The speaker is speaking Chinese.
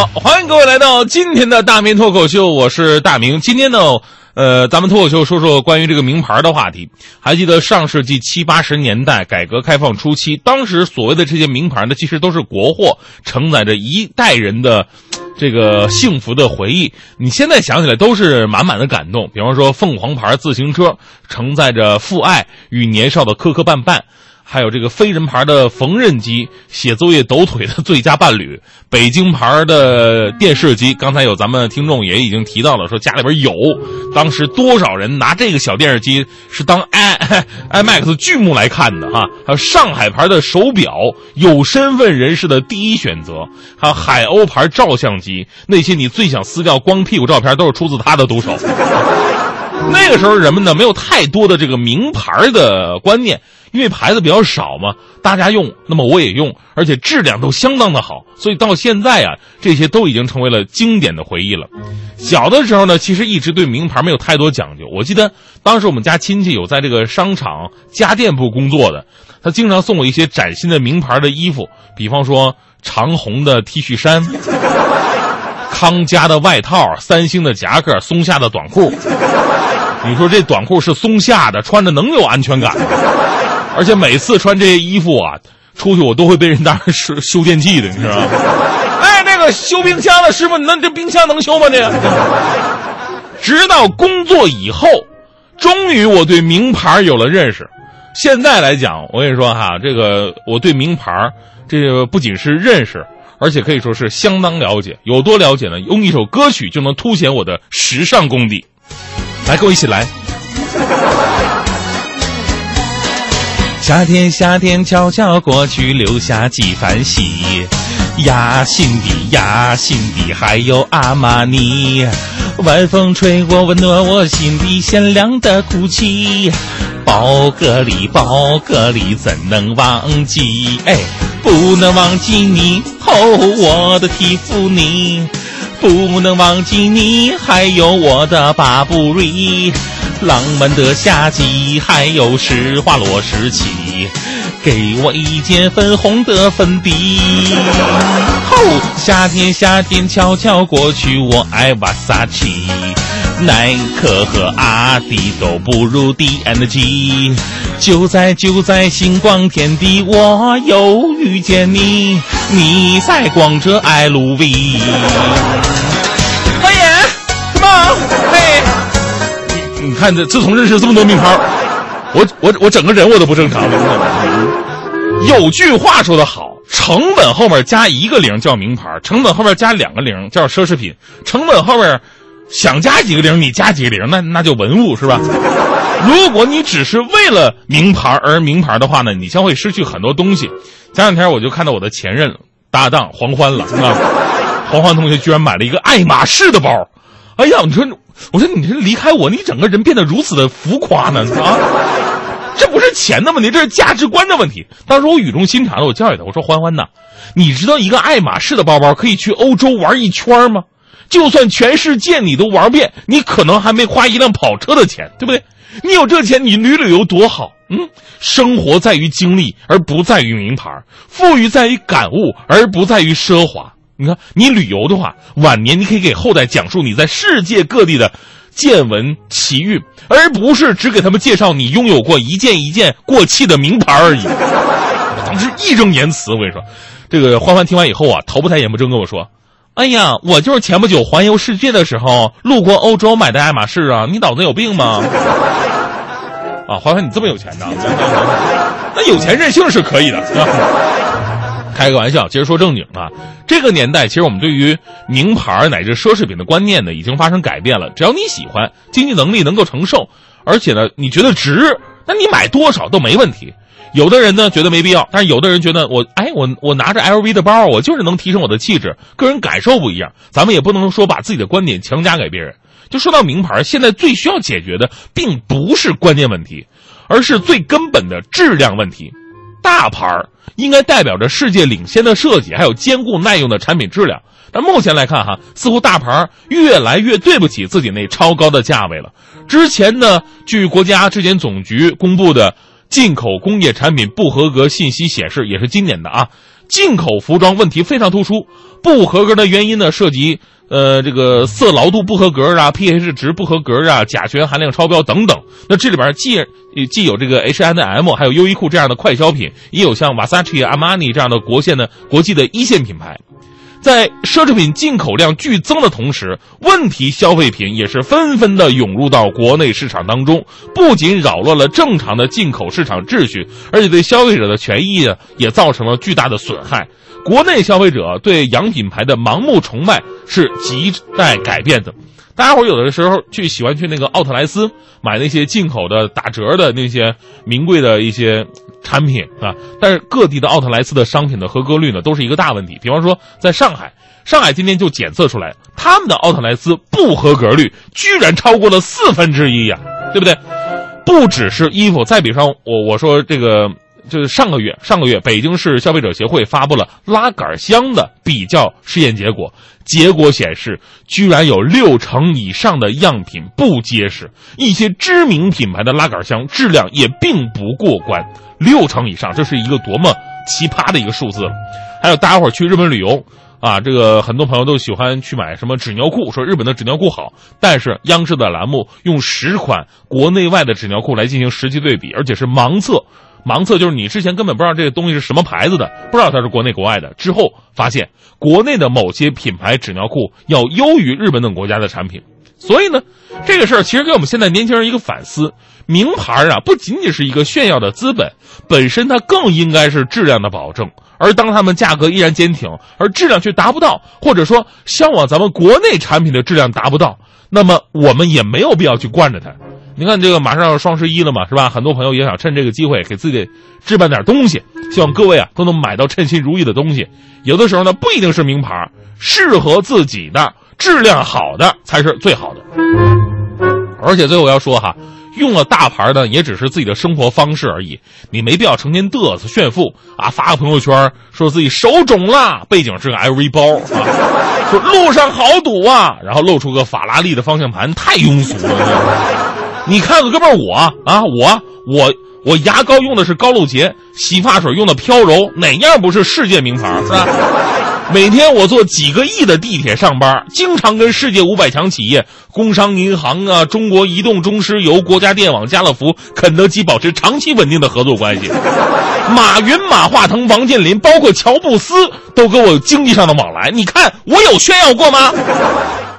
好，欢迎各位来到今天的大明脱口秀，我是大明。今天呢，呃，咱们脱口秀说说关于这个名牌的话题。还记得上世纪七八十年代改革开放初期，当时所谓的这些名牌呢，其实都是国货，承载着一代人的这个幸福的回忆。你现在想起来都是满满的感动。比方说，凤凰牌自行车承载着父爱与年少的磕磕绊绊。还有这个飞人牌的缝纫机，写作业抖腿的最佳伴侣；北京牌的电视机，刚才有咱们听众也已经提到了，说家里边有。当时多少人拿这个小电视机是当 i imax 剧目来看的哈？还有上海牌的手表，有身份人士的第一选择；还有海鸥牌照相机，那些你最想撕掉光屁股照片，都是出自他的毒手。那个时候人们呢，没有太多的这个名牌的观念。因为牌子比较少嘛，大家用，那么我也用，而且质量都相当的好，所以到现在啊，这些都已经成为了经典的回忆了。小的时候呢，其实一直对名牌没有太多讲究。我记得当时我们家亲戚有在这个商场家电部工作的，他经常送我一些崭新的名牌的衣服，比方说长虹的 T 恤衫、康佳的外套、三星的夹克、松下的短裤。你说这短裤是松下的，穿着能有安全感吗？而且每次穿这些衣服啊，出去我都会被人当成是修电器的，你知道吗？哎，那个修冰箱的师傅，那这冰箱能修吗？你？直到工作以后，终于我对名牌有了认识。现在来讲，我跟你说哈，这个我对名牌，这个不仅是认识，而且可以说是相当了解。有多了解呢？用一首歌曲就能凸显我的时尚功底。来，跟我一起来。夏天，夏天悄悄过去，留下几番喜。呀，心底呀，心底还有阿玛尼。晚风吹过，温暖我心底鲜亮的哭泣。宝格丽，宝格丽，怎能忘记？哎，不能忘记你，哦，我的蒂芙尼。不能忘记你，还有我的巴布瑞。浪漫的夏季，还有施华洛世奇，给我一件粉红的粉底。哦，夏天夏天悄悄过去，我爱瓦萨奇，耐克和阿迪都不如 D N G。就在就在星光天地，我又遇见你，你在逛着 LV。看这，自从认识这么多名牌，我我我整个人我都不正常了。有句话说得好，成本后面加一个零叫名牌，成本后面加两个零叫奢侈品。成本后面想加几个零，你加几个零，那那就文物是吧？如果你只是为了名牌而名牌的话呢，你将会失去很多东西。前两天我就看到我的前任搭档黄欢了，啊，黄欢同学居然买了一个爱马仕的包。哎呀，你说。我说你这离开我，你整个人变得如此的浮夸呢啊！这不是钱的问题，这是价值观的问题。当时我语重心长的我教育他，我说欢欢呐，你知道一个爱马仕的包包可以去欧洲玩一圈吗？就算全世界你都玩遍，你可能还没花一辆跑车的钱，对不对？你有这钱，你旅旅游多好。嗯，生活在于经历，而不在于名牌；富裕在于感悟，而不在于奢华。你看，你旅游的话，晚年你可以给后代讲述你在世界各地的见闻奇遇，而不是只给他们介绍你拥有过一件一件过气的名牌而已。当时义正言辞，我跟你说，这个欢欢听完以后啊，头不抬眼不睁跟我说：“哎呀，我就是前不久环游世界的时候路过欧洲买的爱马仕啊，你脑子有病吗？”啊，欢欢，你这么有钱呢？那有钱任性是可以的。开个玩笑，其实说正经啊，这个年代其实我们对于名牌乃至奢侈品的观念呢，已经发生改变了。只要你喜欢，经济能力能够承受，而且呢，你觉得值，那你买多少都没问题。有的人呢觉得没必要，但是有的人觉得我，哎，我我拿着 LV 的包，我就是能提升我的气质，个人感受不一样。咱们也不能说把自己的观点强加给别人。就说到名牌，现在最需要解决的并不是关键问题，而是最根本的质量问题。大牌儿应该代表着世界领先的设计，还有坚固耐用的产品质量。但目前来看，哈，似乎大牌儿越来越对不起自己那超高的价位了。之前呢，据国家质检总局公布的进口工业产品不合格信息显示，也是今年的啊，进口服装问题非常突出，不合格的原因呢涉及呃这个色牢度不合格啊，pH 值不合格啊，甲醛含量超标等等。那这里边既既有这个 H&M，还有优衣库这样的快消品，也有像 Versace、阿玛尼这样的国线的国际的一线品牌。在奢侈品进口量剧增的同时，问题消费品也是纷纷的涌入到国内市场当中，不仅扰乱了正常的进口市场秩序，而且对消费者的权益啊也造成了巨大的损害。国内消费者对洋品牌的盲目崇拜是亟待改变的。大家伙有的时候去喜欢去那个奥特莱斯买那些进口的打折的那些名贵的一些。产品啊，但是各地的奥特莱斯的商品的合格率呢，都是一个大问题。比方说，在上海，上海今天就检测出来，他们的奥特莱斯不合格率居然超过了四分之一呀，对不对？不只是衣服，再比方，我我说这个，就是上个月，上个月北京市消费者协会发布了拉杆箱的比较试验结果，结果显示，居然有六成以上的样品不结实，一些知名品牌的拉杆箱质量也并不过关。六成以上，这是一个多么奇葩的一个数字！还有大家伙去日本旅游啊，这个很多朋友都喜欢去买什么纸尿裤，说日本的纸尿裤好。但是央视的栏目用十款国内外的纸尿裤来进行实际对比，而且是盲测，盲测就是你之前根本不知道这个东西是什么牌子的，不知道它是国内国外的。之后发现，国内的某些品牌纸尿裤要优于日本等国家的产品。所以呢，这个事儿其实给我们现在年轻人一个反思：名牌啊，不仅仅是一个炫耀的资本，本身它更应该是质量的保证。而当他们价格依然坚挺，而质量却达不到，或者说向往咱们国内产品的质量达不到，那么我们也没有必要去惯着它。你看，这个马上要双十一了嘛，是吧？很多朋友也想趁这个机会给自己置办点东西，希望各位啊都能买到称心如意的东西。有的时候呢，不一定是名牌，适合自己的。质量好的才是最好的，而且最后要说哈，用了大牌的也只是自己的生活方式而已，你没必要成天嘚瑟炫富啊，发个朋友圈说自己手肿了，背景是个 LV 包啊，说路上好堵啊，然后露出个法拉利的方向盘，太庸俗了。你看看哥们儿我啊，我我我牙膏用的是高露洁，洗发水用的飘柔，哪样不是世界名牌是吧？每天我坐几个亿的地铁上班，经常跟世界五百强企业、工商银行啊、中国移动、中石油、国家电网、家乐福、肯德基保持长期稳定的合作关系。马云、马化腾、王健林，包括乔布斯，都跟我有经济上的往来。你看我有炫耀过吗？